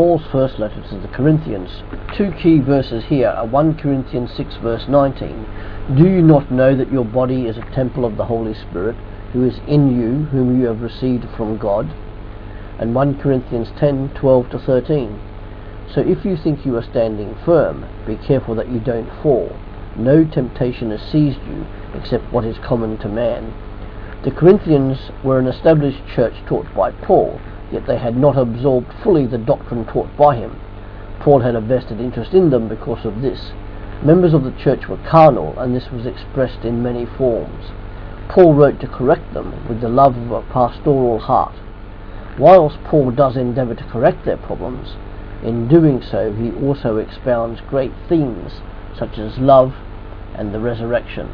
Paul's first letter to the Corinthians. Two key verses here are 1 Corinthians 6 verse 19. Do you not know that your body is a temple of the Holy Spirit, who is in you, whom you have received from God? And 1 Corinthians 10 12 to 13. So if you think you are standing firm, be careful that you don't fall. No temptation has seized you except what is common to man. The Corinthians were an established church taught by Paul, yet they had not absorbed fully the doctrine taught by him. Paul had a vested interest in them because of this. Members of the church were carnal, and this was expressed in many forms. Paul wrote to correct them with the love of a pastoral heart. Whilst Paul does endeavour to correct their problems, in doing so he also expounds great themes such as love and the resurrection.